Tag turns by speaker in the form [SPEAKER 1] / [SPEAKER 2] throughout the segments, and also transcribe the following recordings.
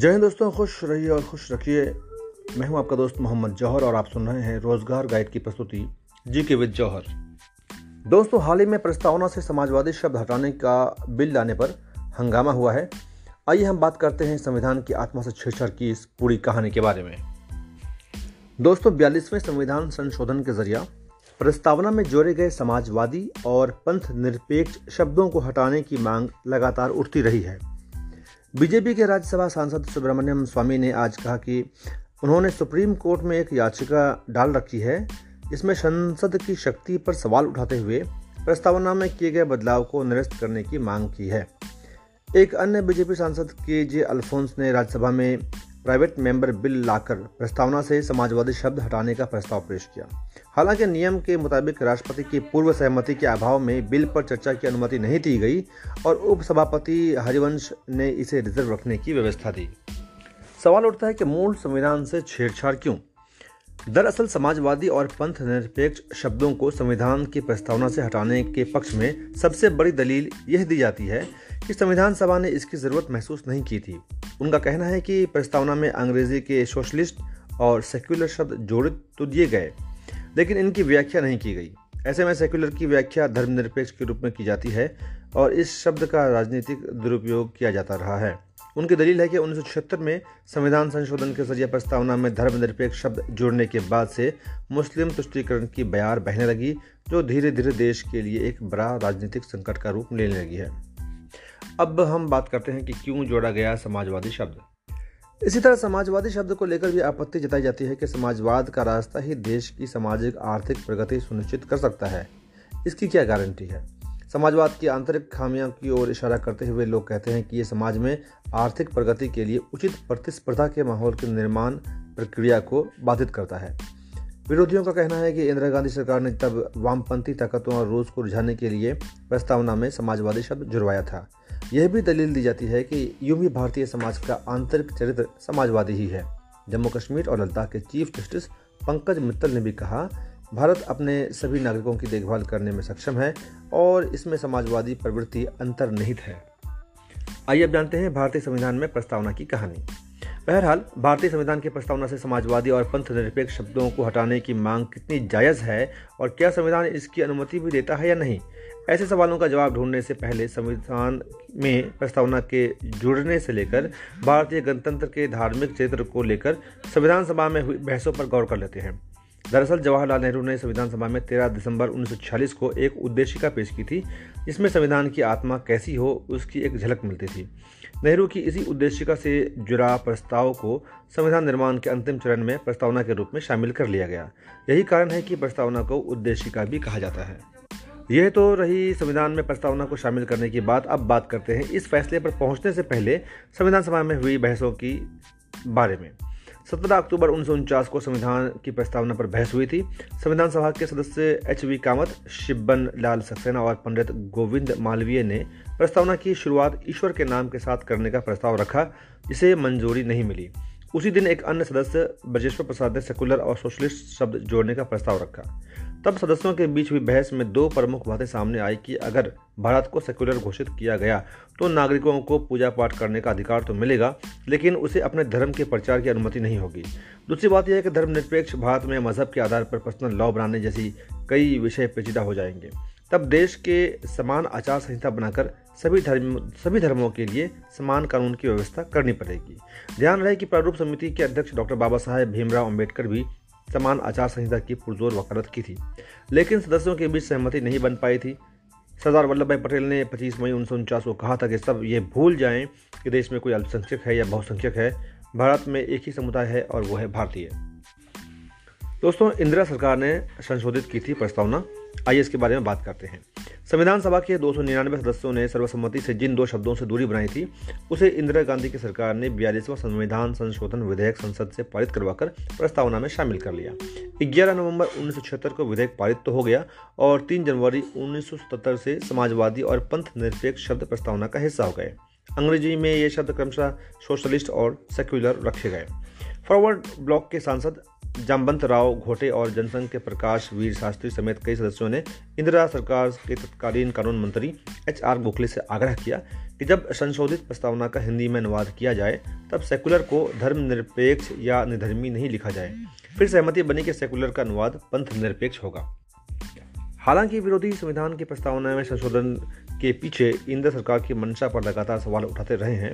[SPEAKER 1] जय हिंद दोस्तों, खुश रहिए और खुश रखिए। मैं हूँ आपका दोस्त मोहम्मद जौहर और आप सुन रहे हैं रोज़गार गाइड की प्रस्तुति जी के विद जौहर। दोस्तों, हाल ही में प्रस्तावना से समाजवादी शब्द हटाने का बिल लाने पर हंगामा हुआ है। आइए हम बात करते हैं संविधान की आत्मा से छेड़छाड़ की इस पूरी कहानी के बारे में। दोस्तों, बयालीसवें संविधान संशोधन के ज़रिया प्रस्तावना में जोड़े गए समाजवादी और पंथ निरपेक्ष शब्दों को हटाने की मांग लगातार उठती रही है। बीजेपी के राज्यसभा सांसद सुब्रमण्यम स्वामी ने आज कहा कि उन्होंने सुप्रीम कोर्ट में एक याचिका डाल रखी है। इसमें संसद की शक्ति पर सवाल उठाते हुए प्रस्तावना में किए गए बदलाव को निरस्त करने की मांग की है। एक अन्य बीजेपी सांसद के जे अल्फोंस ने राज्यसभा में प्राइवेट मेंबर बिल लाकर प्रस्तावना से समाजवादी शब्द हटाने का प्रस्ताव पेश किया। हालाँकि नियम के मुताबिक राष्ट्रपति की पूर्व सहमति के अभाव में बिल पर चर्चा की अनुमति नहीं दी गई और उपसभापति हरिवंश ने इसे रिज़र्व रखने की व्यवस्था दी। सवाल उठता है कि मूल संविधान से छेड़छाड़ क्यों? दरअसल समाजवादी और पंथ निरपेक्ष शब्दों को संविधान की प्रस्तावना से हटाने के पक्ष में सबसे बड़ी दलील यह दी जाती है कि संविधान सभा ने इसकी ज़रूरत महसूस नहीं की थी। उनका कहना है कि प्रस्तावना में अंग्रेज़ी के सोशलिस्ट और सेक्युलर शब्द जोड़ित तो दिए गए, लेकिन इनकी व्याख्या नहीं की गई। ऐसे में सेक्युलर की व्याख्या धर्मनिरपेक्ष के रूप में की जाती है और इस शब्द का राजनीतिक दुरुपयोग किया जाता रहा है। उनकी दलील है कि उन्नीस सौ छिहत्तर में संविधान संशोधन के ज़रिए प्रस्तावना में धर्मनिरपेक्ष शब्द जोड़ने के बाद से मुस्लिम तुष्टिकरण की बयार बहने लगी, जो धीरे धीरे देश के लिए एक बड़ा राजनीतिक संकट का रूप लेने लगी है। अब हम बात करते हैं कि क्यों जोड़ा गया समाजवादी शब्द। इसी तरह समाजवादी शब्द को लेकर भी आपत्ति जताई जाती है कि समाजवाद का रास्ता ही देश की सामाजिक, आर्थिक प्रगति सुनिश्चित कर सकता है। इसकी क्या गारंटी है? समाजवाद की आंतरिक खामियों की ओर इशारा करते हुए लोग कहते हैं कि ये समाज में आर्थिक प्रगति के लिए उचित प्रतिस्पर्धा के माहौल के निर्माण प्रक्रिया को बाधित करता है। विरोधियों का कहना है कि इंदिरा गांधी सरकार ने तब वामपंथी ताकतों और रूस को रुझाने के लिए प्रस्तावना में समाजवादी शब्द जुड़वाया था। यह भी दलील दी जाती है कि यूँ भी भारतीय समाज का आंतरिक चरित्र समाजवादी ही है। जम्मू कश्मीर और लद्दाख के चीफ जस्टिस पंकज मित्तल ने भी कहा, भारत अपने सभी नागरिकों की देखभाल करने में सक्षम है और इसमें समाजवादी प्रवृत्ति अंतर्निहित है। आइए अब जानते हैं भारतीय संविधान में प्रस्तावना की कहानी। बहरहाल, भारतीय संविधान की प्रस्तावना से समाजवादी और पंथ निरपेक्ष शब्दों को हटाने की मांग कितनी जायज़ है और क्या संविधान इसकी अनुमति भी देता है या नहीं? ऐसे सवालों का जवाब ढूँढने से पहले संविधान में प्रस्तावना के जुड़ने से लेकर भारतीय गणतंत्र के धार्मिक क्षेत्र को लेकर संविधान सभा में हुई बहसों पर गौर कर लेते हैं। दरअसल जवाहरलाल नेहरू ने संविधान सभा में 13 दिसंबर 1946 को एक उद्देशिका पेश की थी, जिसमें संविधान की आत्मा कैसी हो, उसकी एक झलक मिलती थी। नेहरू की इसी उद्देशिका से जुड़ा प्रस्ताव को संविधान निर्माण के अंतिम चरण में प्रस्तावना के रूप में शामिल कर लिया गया। यही कारण है कि प्रस्तावना को उद्देशिका भी कहा जाता है। यह तो रही संविधान में प्रस्तावना को शामिल करने की बात। अब बात करते हैं इस फैसले पर पहुँचने से पहले संविधान सभा में हुई बहसों की बारे में। सत्रह अक्टूबर उन्नीस सौ उनचास को संविधान की प्रस्तावना पर बहस हुई थी। संविधान सभा के सदस्य एच वी कामत शिब्बन लाल सक्सेना और पंडित गोविंद मालवीय ने प्रस्तावना की शुरुआत ईश्वर के नाम के साथ करने का प्रस्ताव रखा, जिसे मंजूरी नहीं मिली। उसी दिन एक अन्य सदस्य, ब्रजेश्वर प्रसाद ने सेकुलर और सोशलिस्ट शब्द जोड़ने का प्रस्ताव रखा। तब सदस्यों के बीच हुई बहस में दो प्रमुख बातें सामने आई कि अगर भारत को सेक्युलर घोषित किया गया तो नागरिकों को पूजा पाठ करने का अधिकार तो मिलेगा, लेकिन उसे अपने धर्म के प्रचार की अनुमति नहीं होगी। दूसरी बात यह है कि धर्मनिरपेक्ष भारत में मज़हब के आधार पर पर्सनल लॉ बनाने जैसी कई विषय पेचीदा हो जाएँगे। तब देश के समान आचार संहिता बनाकर सभी धर्म, सभी धर्मों के लिए समान कानून की व्यवस्था करनी पड़ेगी। ध्यान रहे कि प्रारूप समिति के अध्यक्ष डॉक्टर बाबा साहेब भीमराव अंबेडकर भी समान आचार संहिता की पुरजोर वकालत की थी, लेकिन सदस्यों के बीच सहमति नहीं बन पाई थी। सरदार वल्लभ भाई पटेल ने 25 मई उन्नीस सौ उनचास को कहा था कि सब ये भूल जाएँ कि देश में कोई अल्पसंख्यक है या बहुसंख्यक है, भारत में एक ही समुदाय है और वो है भारतीय। दोस्तों, इंदिरा सरकार ने संशोधित की थी प्रस्तावना। आइए इसके बारे में बात करते हैं। संविधान सभा के दो सौ निन्यानवे सदस्यों ने सर्वसम्मति से जिन दो शब्दों से दूरी बनाई थी, उसे इंदिरा गांधी की सरकार ने बयालीसवां संविधान संशोधन विधेयक संसद से पारित करवाकर प्रस्तावना में शामिल कर लिया। 11 नवंबर उन्नीस को विधेयक पारित तो हो गया और 3 जनवरी उन्नीस से समाजवादी और पंथ निरपेक्ष शब्द प्रस्तावना का हिस्सा हो गए। अंग्रेज़ी में ये शब्द क्रमशः सोशलिस्ट और सेक्युलर रखे गए। फॉरवर्ड ब्लॉक के सांसद जामवंत राव घोटे और जनसंघ के प्रकाश वीर शास्त्री समेत कई सदस्यों ने इंदिरा सरकार के तत्कालीन कानून मंत्री एच आर गोखले से आग्रह किया कि जब संशोधित प्रस्तावना का हिंदी में अनुवाद किया जाए, तब सेकुलर को धर्मनिरपेक्ष या निधर्मी नहीं लिखा जाए। फिर सहमति बनी कि सेकुलर का अनुवाद पंथ निरपेक्ष होगा। हालाँकि विरोधी संविधान की प्रस्तावना में संशोधन के पीछे इंदिरा सरकार की मंशा पर लगातार सवाल उठाते रहे हैं।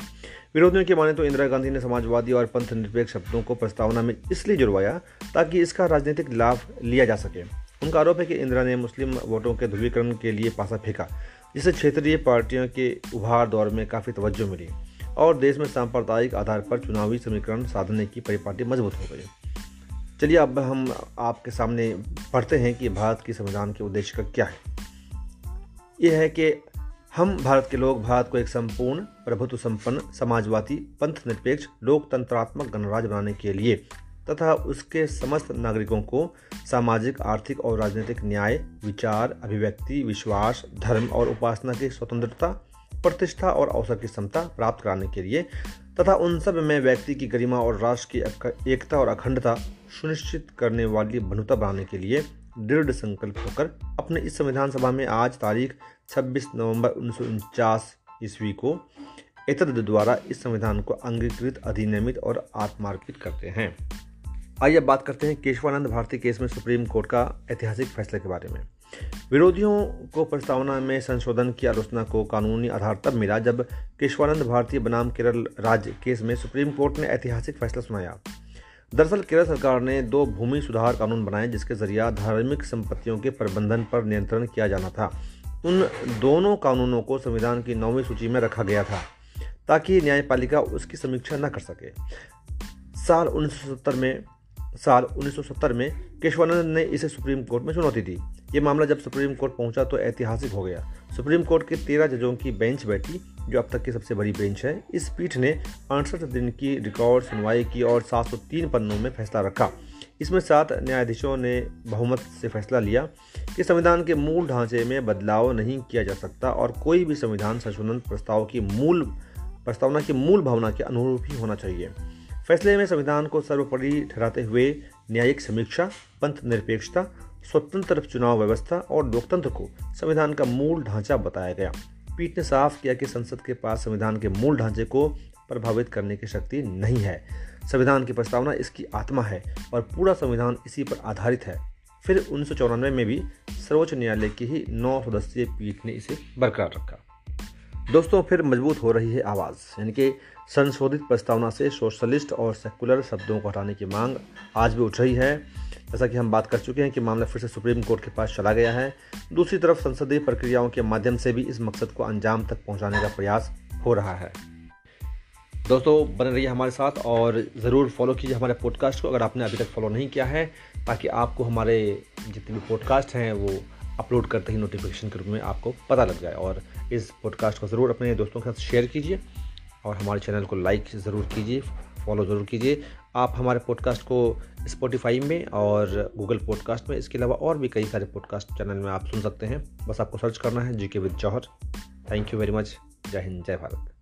[SPEAKER 1] विरोधियों की माने तो इंदिरा गांधी ने समाजवादी और पंथ निरपेक्ष शब्दों को प्रस्तावना में इसलिए जुड़वाया ताकि इसका राजनीतिक लाभ लिया जा सके। उनका आरोप है कि इंदिरा ने मुस्लिम वोटों के ध्रुवीकरण के लिए पासा फेंका, जिससे क्षेत्रीय पार्टियों के उभार दौर में काफ़ी तवज्जो मिली और देश में सांप्रदायिक आधार पर चुनावी समीकरण साधने की परिपाटी मज़बूत हो गई। चलिए अब हम आपके सामने पढ़ते हैं कि भारत की संविधान के उद्देश्य का क्या है। यह है कि हम भारत के लोग, भारत को एक संपूर्ण, प्रभुत्व संपन्न, समाजवादी, पंथ निरपेक्ष, लोकतंत्रात्मक गणराज्य बनाने के लिए तथा उसके समस्त नागरिकों को सामाजिक, आर्थिक और राजनीतिक न्याय, विचार, अभिव्यक्ति, विश्वास, धर्म और उपासना की स्वतंत्रता, प्रतिष्ठा और अवसर की क्षमता प्राप्त कराने के लिए तथा उन सब में व्यक्ति की गरिमा और राष्ट्र की एकता और अखंडता सुनिश्चित करने वाली बनुता बनाने के लिए दृढ़ संकल्प होकर अपने इस संविधान सभा में आज तारीख 26 नवंबर उन्नीस सौ उनचास ईस्वी को एतद द्वारा इस संविधान को अंगीकृत, अधिनियमित और आत्मार्पित करते हैं। आइए बात करते हैं केशवानंद भारती केस में सुप्रीम कोर्ट का ऐतिहासिक फैसले के बारे में। विरोधियों को प्रस्तावना में संशोधन की आलोचना को कानूनी आधार तब मिला जब केशवानंद भारती बनाम केरल राज्य केस में सुप्रीम कोर्ट ने ऐतिहासिक फैसला सुनाया। दरअसल केरल सरकार ने दो भूमि सुधार कानून बनाए, जिसके ज़रिए धार्मिक संपत्तियों के प्रबंधन पर नियंत्रण किया जाना था। उन दोनों कानूनों को संविधान की नौवीं सूची में रखा गया था, ताकि न्यायपालिका उसकी समीक्षा न कर सके। साल 1970 में साल 1970 में केशवानंद ने इसे सुप्रीम कोर्ट में चुनौती दी। ये मामला जब सुप्रीम कोर्ट पहुँचा तो ऐतिहासिक हो गया। सुप्रीम कोर्ट के तेरह जजों की बेंच बैठी, जो अब तक की सबसे बड़ी बेंच है, इस पीठ ने अड़सठ दिन की रिकॉर्ड सुनवाई की और 703 पन्नों में फैसला रखा। इसमें सात न्यायाधीशों ने बहुमत से फैसला लिया कि संविधान के मूल ढांचे में बदलाव नहीं किया जा सकता और कोई भी संविधान संशोधन प्रस्ताव की मूल प्रस्तावना की मूल भावना के अनुरूप ही होना चाहिए। फैसले में संविधान को सर्वोपरि ठहराते हुए न्यायिक समीक्षा, पंथ निरपेक्षता, स्वतंत्र चुनाव व्यवस्था और लोकतंत्र को संविधान का मूल ढांचा बताया गया। पीठ ने साफ़ किया कि संसद के पास संविधान के मूल ढांचे को प्रभावित करने की शक्ति नहीं है। संविधान की प्रस्तावना इसकी आत्मा है और पूरा संविधान इसी पर आधारित है। फिर उन्नीस सौ चौरानवे में भी सर्वोच्च न्यायालय की ही नौ सदस्यीय पीठ ने इसे बरकरार रखा। दोस्तों, फिर मज़बूत हो रही है आवाज़। यानी कि संशोधित प्रस्तावना से सोशलिस्ट और सेकुलर शब्दों को हटाने की मांग आज भी उठ रही है। जैसा कि हम बात कर चुके हैं कि मामला फिर से सुप्रीम कोर्ट के पास चला गया है। दूसरी तरफ़, संसदीय प्रक्रियाओं के माध्यम से भी इस मकसद को अंजाम तक पहुँचाने का प्रयास हो रहा है। दोस्तों, बने रहिए हमारे साथ और ज़रूर फॉलो कीजिए हमारे पॉडकास्ट को अगर आपने अभी तक फॉलो नहीं किया है, ताकि आपको हमारे जितने भी पॉडकास्ट हैं, वो अपलोड करते ही नोटिफिकेशन के रूप में आपको पता लग जाए। और इस पॉडकास्ट को ज़रूर अपने दोस्तों के साथ शेयर कीजिए और हमारे चैनल को लाइक ज़रूर कीजिए फॉलो ज़रूर कीजिए। आप हमारे पॉडकास्ट को स्पॉटिफाई में और गूगल पॉडकास्ट में, इसके अलावा और भी कई सारे पॉडकास्ट चैनल में आप सुन सकते हैं। बस आपको सर्च करना है G K with Johar thank you very much Jai Hind, Jai Bharat.